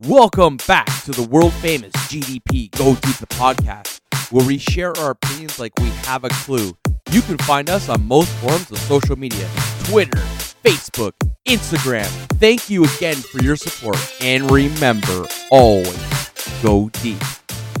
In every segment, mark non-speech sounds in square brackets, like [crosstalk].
Welcome back to the world famous GDP Go Deep the podcast, where we share our opinions like we have a clue. You can find us on most forms of social media Twitter, Facebook, Instagram. Thank you again for your support, and remember always go deep.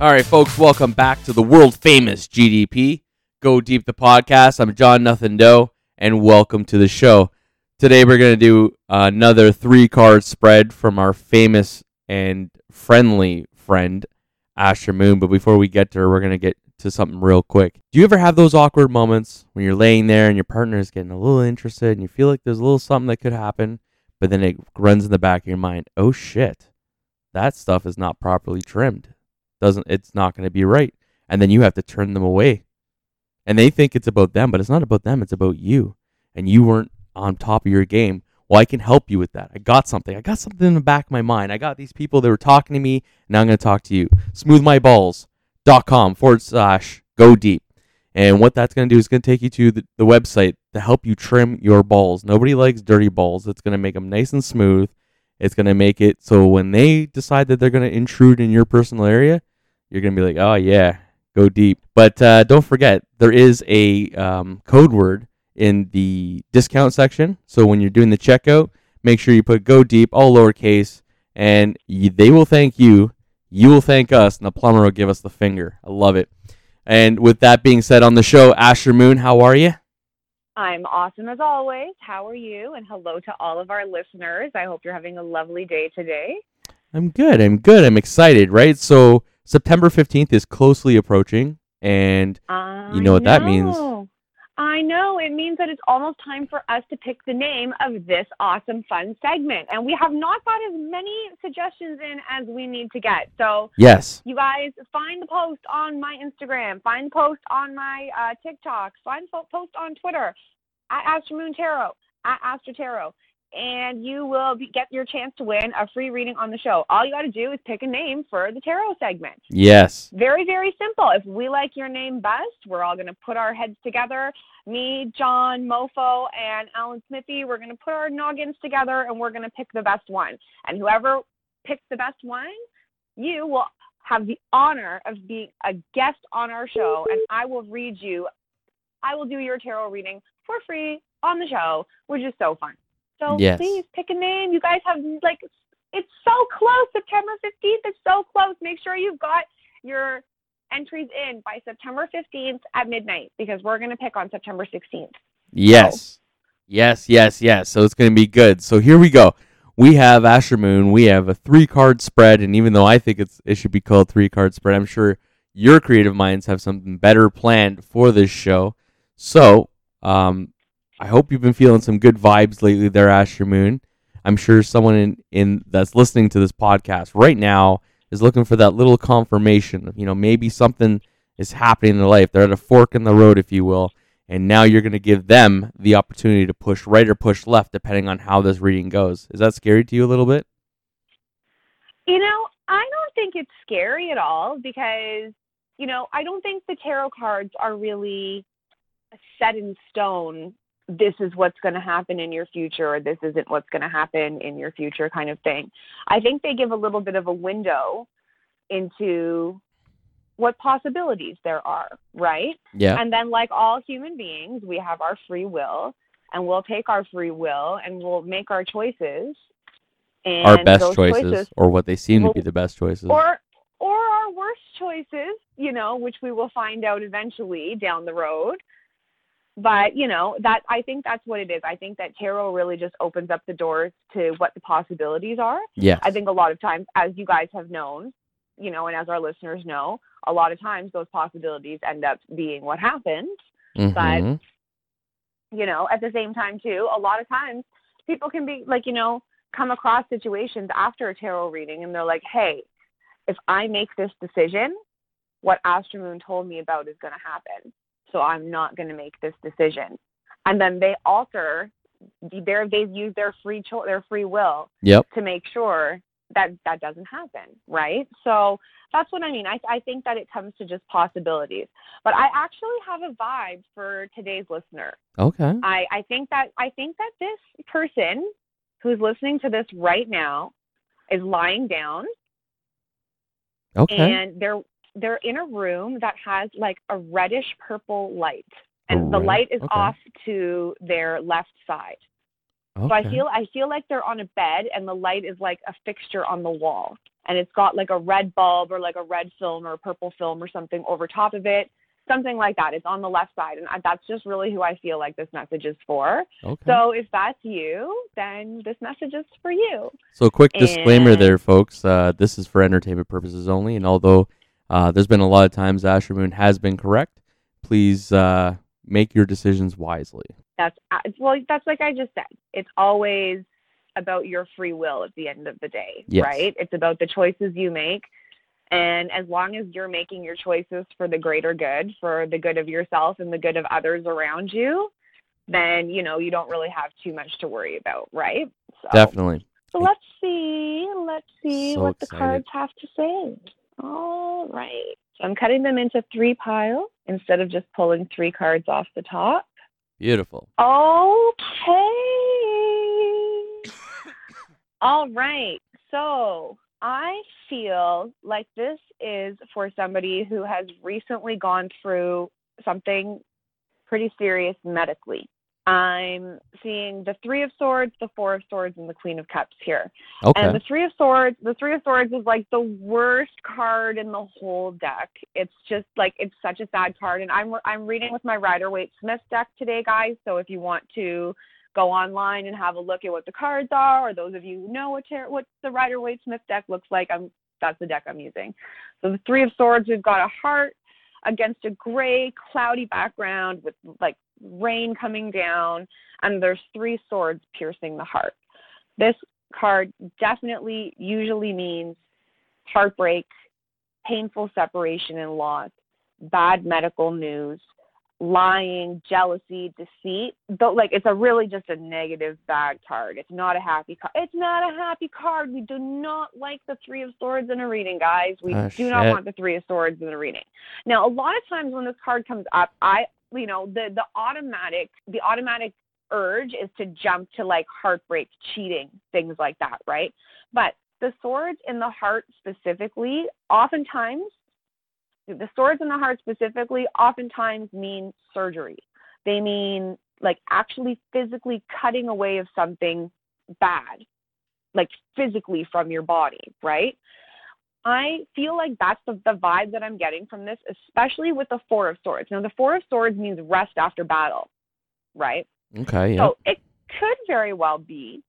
All right, folks, welcome back to the world famous GDP Go Deep the podcast. I'm John Nothing Doe, and welcome to the show. Today we're going to do another three card spread from our famous and friendly friend Asher Moon. But before we get to her, we're going to get to something real quick. Do you ever have those awkward moments when you're laying there and your partner is getting a little interested and you feel like there's a little something that could happen, but then it runs in the back of your mind, oh shit, that stuff is not properly trimmed. Doesn't it's not going to be right. And then you have to turn them away. And they think it's about them, but it's not about them, it's about you. And you weren't on top of your game. Well, I can help you with that. I got something. I got something in the back of my mind. I got these people that were talking to me. Now I'm going to talk to you. Smoothmyballs.com forward slash go deep. And what that's going to do is going to take you to the, the website to help you trim your balls. Nobody likes dirty balls. It's going to make them nice and smooth. It's going to make it so when they decide that they're going to intrude in your personal area, you're going to be like, oh, yeah, go deep. But uh, don't forget, there is a um, code word in the discount section. So when you're doing the checkout, make sure you put go deep, all lowercase, and you, they will thank you. You will thank us, and the plumber will give us the finger. I love it. And with that being said, on the show, Asher Moon, how are you? I'm awesome as always. How are you? And hello to all of our listeners. I hope you're having a lovely day today. I'm good. I'm good. I'm excited, right? So September 15th is closely approaching, and I you know what that means. I know. It means that it's almost time for us to pick the name of this awesome, fun segment. And we have not got as many suggestions in as we need to get. So, Yes. you guys find the post on my Instagram, find the post on my uh, TikTok, find the post on Twitter at Astro Moon Tarot, at Astro Tarot, and you will be, get your chance to win a free reading on the show. All you got to do is pick a name for the tarot segment. Yes. Very, very simple. If we like your name best, we're all going to put our heads together. Me, John, Mofo, and Alan Smithy, we're going to put our noggins together and we're going to pick the best one. And whoever picks the best one, you will have the honor of being a guest on our show, and I will read you. I will do your tarot reading for free on the show, which is so fun. So Yes. please pick a name. You guys have like it's so close. September 15th is so close. Make sure you've got your entries in by September 15th at midnight because we're going to pick on September 16th. Yes. Yes, yes, yes. So it's going to be good. So here we go. We have Asher Moon. We have a three card spread. And even though I think it's, it should be called three card spread, I'm sure your creative minds have something better planned for this show. So um, I hope you've been feeling some good vibes lately there, Asher Moon. I'm sure someone in, in that's listening to this podcast right now is looking for that little confirmation. You know, maybe something is happening in their life. They're at a fork in the road, if you will and now you're going to give them the opportunity to push right or push left depending on how this reading goes. Is that scary to you a little bit? You know, I don't think it's scary at all because, you know, I don't think the tarot cards are really set in stone. This is what's going to happen in your future, or this isn't what's going to happen in your future, kind of thing. I think they give a little bit of a window into what possibilities there are, right? Yeah. And then, like all human beings, we have our free will, and we'll take our free will and we'll make our choices. And Our best those choices, or what they seem to be the best choices. or or our worst choices, you know, which we will find out eventually down the road. But you know that I think that's what it is. I think that tarot really just opens up the doors to what the possibilities are. yes. I think a lot of times, as you guys have known, you know, and as our listeners know, a lot of times those possibilities end up being what happens. Mhm. You know, at the same time too, a lot of times people can be like, you know, come across situations after a tarot reading and they're like, hey, if I make this decision, what Astro Moon told me about is going to happen. So I'm not going to make this decision. And then they alter their they use their free cho- their free will Yep. to make sure that that doesn't happen, right? So that's what I mean. I I think that it comes to just possibilities. But I actually have a vibe for today's listener. Okay. I I think that I think that this person who's listening to this right now is lying down Okay. and they're they're in a room that has like a reddish purple light and the light is okay. off to their left side so i feel i feel like they're on a bed and the light is like a fixture on the wall and it's got like a red bulb or like a red film or purple film or something over top of it something like that it's on the left side and I, that's just really who i feel like this message is for Okay. so if that's you then this message is for you So, quick disclaimer And- there, folks. Uh, this is for entertainment purposes only. And although uh, there's been a lot of times Asher Moon has been correct, please uh, make your decisions wisely. that's uh, well that's like i just said. It's always about your free will at the end of the day Yes. right? It's about the choices you make. And as long as you're making your choices for the greater good for the good of yourself and the good of others around you then you know you don't really have too much to worry about right? So, Definitely. so let's see let's see So what the cards have to say all right so i'm cutting them into three piles instead of just pulling three cards off the top Beautiful. Okay. All right. So I feel like this is for somebody who has recently gone through something pretty serious medically. I'm seeing the Three of Swords, the Four of Swords, and the Queen of Cups here. Okay. And the Three of Swords, the Three of Swords is like the worst card in the whole deck. It's just like it's such a sad card. And I'm I'm reading with my Rider Waite Smith deck today, guys. So if you want to go online and have a look at what the cards are, or those of you who know what what the Rider Waite Smith deck looks like, I'm that's the deck I'm using. So the Three of Swords, we've got a heart against a gray, cloudy background with like rain coming down, and there's three swords piercing the heart. This card definitely usually means heartbreak, painful separation and loss, bad medical news, lying, jealousy, deceit. Though like it's a really just a negative bad card. It's not a happy card. It's not a happy card. We do not like the 3 of swords in a reading, guys. We Ah, do not want the 3 of swords in a reading. Now, a lot of times when this card comes up, I you know, the the automatic the automatic urge is to jump to like heartbreak, cheating, things like that, right? But the swords in the heart specifically, oftentimes, the swords in the heart specifically, oftentimes mean surgery. They mean like actually physically cutting away of something bad, like physically from your body, right? I feel like that's the, the vibe that I'm getting from this, especially with the Four of Swords. Now, the Four of Swords means rest after battle, right? okay. Yeah. So it could very well be,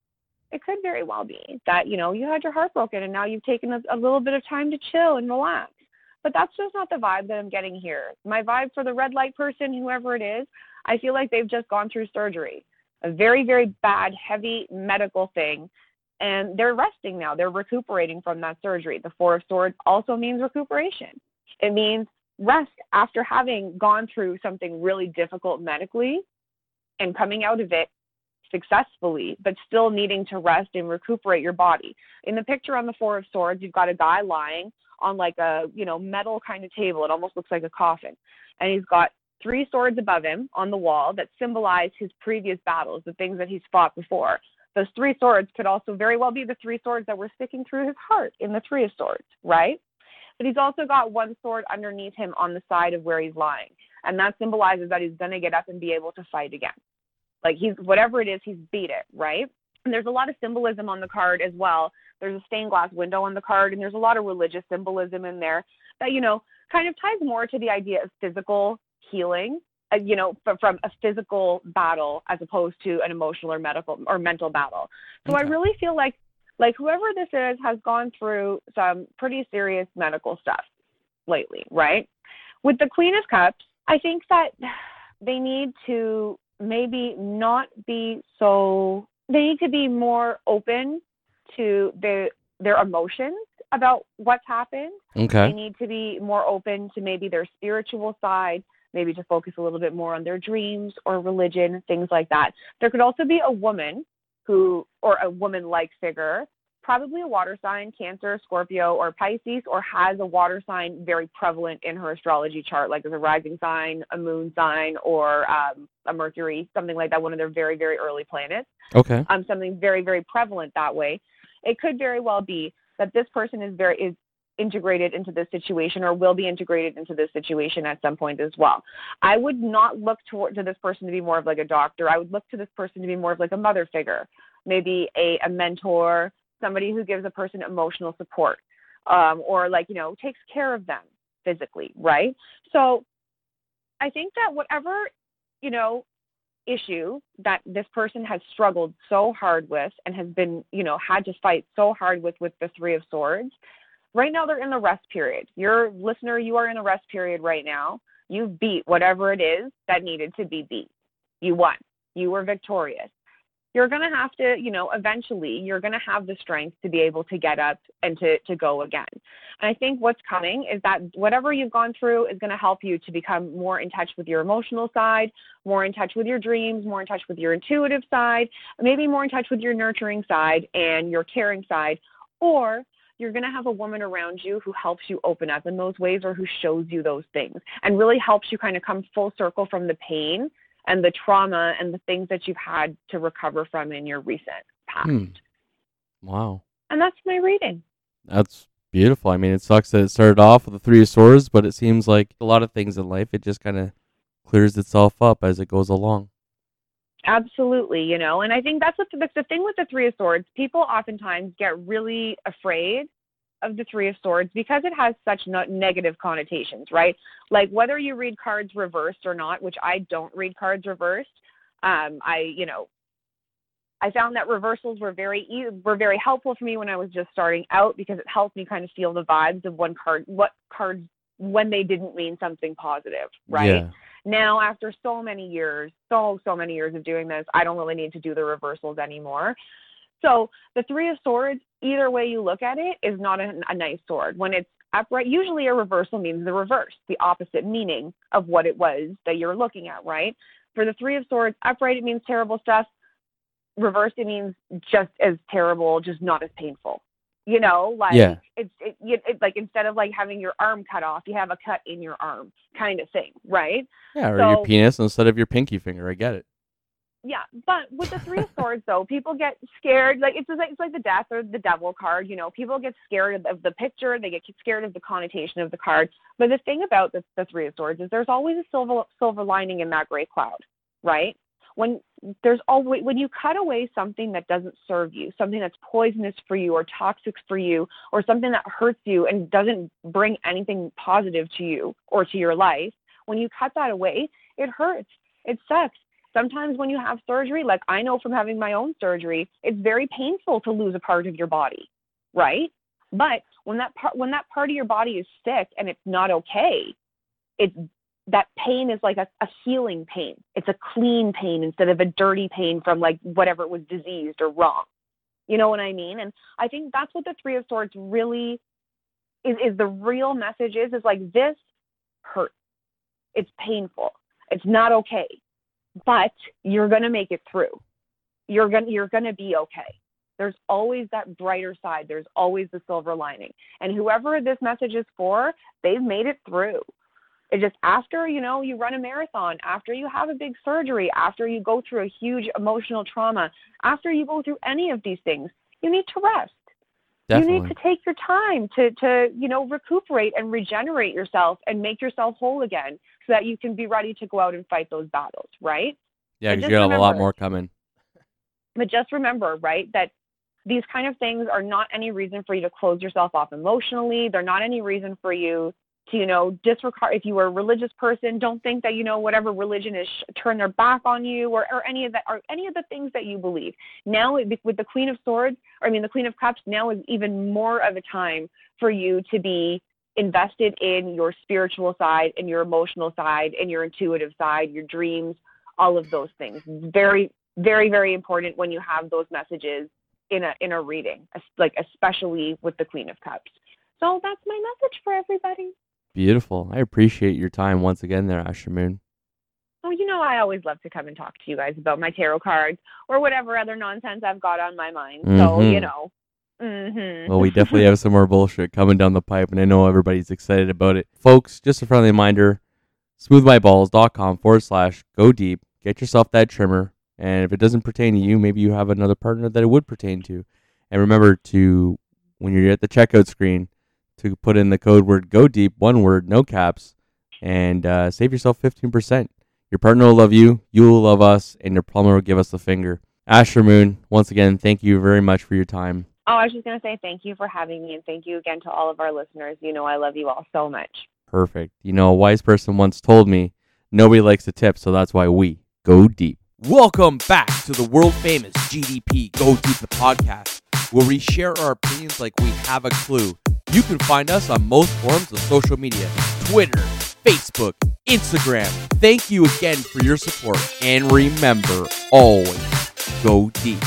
it could very well be that, you know, you had your heart broken and now you've taken a, a little bit of time to chill and relax. But that's just not the vibe that I'm getting here. My vibe for the red light person, whoever it is, I feel like they've just gone through surgery, a very, very bad, heavy medical thing. And they're resting now. They're recuperating from that surgery. The Four of Swords also means recuperation. It means rest after having gone through something really difficult medically and coming out of it successfully, but still needing to rest and recuperate your body. In the picture on the Four of Swords, you've got a guy lying on like a you know metal kind of table. It almost looks like a coffin, and he's got three swords above him on the wall that symbolize his previous battles, the things that he's fought before. Those three swords could also very well be the three swords that were sticking through his heart in the Three of Swords, right? But he's also got one sword underneath him on the side of where he's lying. And that symbolizes that he's going to get up and be able to fight again. Like he's, whatever it is, he's beat it, right? And there's a lot of symbolism on the card as well. There's a stained glass window on the card, and there's a lot of religious symbolism in there that, you know, kind of ties more to the idea of physical healing uh, you know, from, from a physical battle as opposed to an emotional or medical or mental battle. So I really feel like like whoever this is has gone through some pretty serious medical stuff lately, right? With the Queen of Cups, I think that they need to maybe not be so they need to be more open to their their emotions about what's happened Okay. they need to be more open to maybe their spiritual side, maybe to focus a little bit more on their dreams or religion, things like that. There could also be a woman who, or a woman like figure, probably a water sign, Cancer, Scorpio, or Pisces, or has a water sign very prevalent in her astrology chart, like as a rising sign, a moon sign, or um, a Mercury, something like that, one of their very, very early planets Okay. um, something very, very prevalent that way. it could very well be that this person is very is integrated into this situation or will be integrated into this situation at some point as well. I would not look toward to this person to be more of like a doctor. I would look to this person to be more of like a mother figure, maybe a, a mentor, somebody who gives a person emotional support, um, or like, you know, takes care of them physically, right? So I think that whatever, you know, issue that this person has struggled so hard with and has been, you know, had to fight so hard with with the 3 of swords, right now they're in the rest period. Your listener, you are in a rest period right now. You beat whatever it is that needed to be beat. You won. You were victorious you're going to have to, you know, eventually you're going to have the strength to be able to get up and to, to go again. And I think what's coming is that whatever you've gone through is going to help you to become more in touch with your emotional side, more in touch with your dreams, more in touch with your intuitive side, maybe more in touch with your nurturing side and your caring side. Or you're going to have a woman around you who helps you open up in those ways or who shows you those things and really helps you kind of come full circle from the pain and the trauma and the things that you've had to recover from in your recent past. Hmm. Wow. And that's my reading. That's beautiful. I mean, it sucks that it started off with the Three of Swords, but it seems like a lot of things in life, it just kind of clears itself up as it goes along. Absolutely, you know, and I think that's what the, the thing with the Three of Swords. People oftentimes get really afraid of the Three of Swords because it has such no- negative connotations, right? Like whether you read cards reversed or not, which I don't read cards reversed. Um, I, you know, I found that reversals were very were very helpful for me when I was just starting out because it helped me kind of feel the vibes of one card, what cards when they didn't mean something positive, right? Yeah. Now, after so many years, so so many years of doing this, I don't really need to do the reversals anymore. So the Three of Swords, either way you look at it, is not a, a nice sword. When it's upright, usually a reversal means the reverse, the opposite meaning of what it was that you're looking at, right? For the Three of Swords, upright it means terrible stuff. Reversed it means just as terrible, just not as painful. You know, like yeah. it's it, it, like instead of like having your arm cut off, you have a cut in your arm, kind of thing, right? Yeah, or so, your penis instead of your pinky finger. I get it yeah, but with the three of [laughs] swords though, people get scared. Like it's like it's like the death or the devil card. You know, people get scared of the picture. They get scared of the connotation of the card. But the thing about the, the three of swords is there's always a silver silver lining in that gray cloud, right? When there's always when you cut away something that doesn't serve you, something that's poisonous for you or toxic for you, or something that hurts you and doesn't bring anything positive to you or to your life, when you cut that away, it hurts. It sucks Sometimes when you have surgery, like I know from having my own surgery, it's very painful to lose a part of your body, right? But when that part when that part of your body is sick and it's not okay, it's that pain is like a, a healing pain. It's a clean pain instead of a dirty pain from like whatever was diseased or wrong. You know what I mean? And I think that's what the Three of Swords really is, is the real message is, is like this hurts. It's painful. It's not okay but you're going to make it through. You're going you're going to be okay. There's always that brighter side. There's always the silver lining. And whoever this message is for, they've made it through. It just after, you know, you run a marathon, after you have a big surgery, after you go through a huge emotional trauma, after you go through any of these things, you need to rest. Definitely. You need to take your time to to, you know, recuperate and regenerate yourself and make yourself whole again so that you can be ready to go out and fight those battles, right? Yeah, because you have a lot more coming. But just remember, right, that these kind of things are not any reason for you to close yourself off emotionally. They're not any reason for you to, you know, disregard. If you are a religious person, don't think that, you know, whatever religion is turn their back on you or, or any of that, or any of the things that you believe. Now, with the Queen of Swords, or I mean, the Queen of Cups, now is even more of a time for you to be invested in your spiritual side and your emotional side and your intuitive side, your dreams, all of those things. Very, very, very important when you have those messages in a in a reading, like especially with the Queen of Cups. So that's my message for everybody. Beautiful. I appreciate your time once again there, Asher Moon. Oh, you know I always love to come and talk to you guys about my tarot cards or whatever other nonsense I've got on my mind. Mm-hmm. So, you know, Mm-hmm. Well, we definitely have some more bullshit coming down the pipe, and I know everybody's excited about it. Folks, just a friendly reminder smoothmyballs.com forward slash go deep. Get yourself that trimmer. And if it doesn't pertain to you, maybe you have another partner that it would pertain to. And remember to, when you're at the checkout screen, to put in the code word Go Deep, one word, no caps, and uh, save yourself 15%. Your partner will love you, you will love us, and your plumber will give us the finger. Asher Moon, once again, thank you very much for your time. Oh, I was just going to say thank you for having me and thank you again to all of our listeners. You know, I love you all so much. Perfect. You know, a wise person once told me nobody likes to tip, so that's why we go deep. Welcome back to the world famous GDP Go Deep the podcast, where we share our opinions like we have a clue. You can find us on most forms of social media Twitter, Facebook, Instagram. Thank you again for your support, and remember always go deep.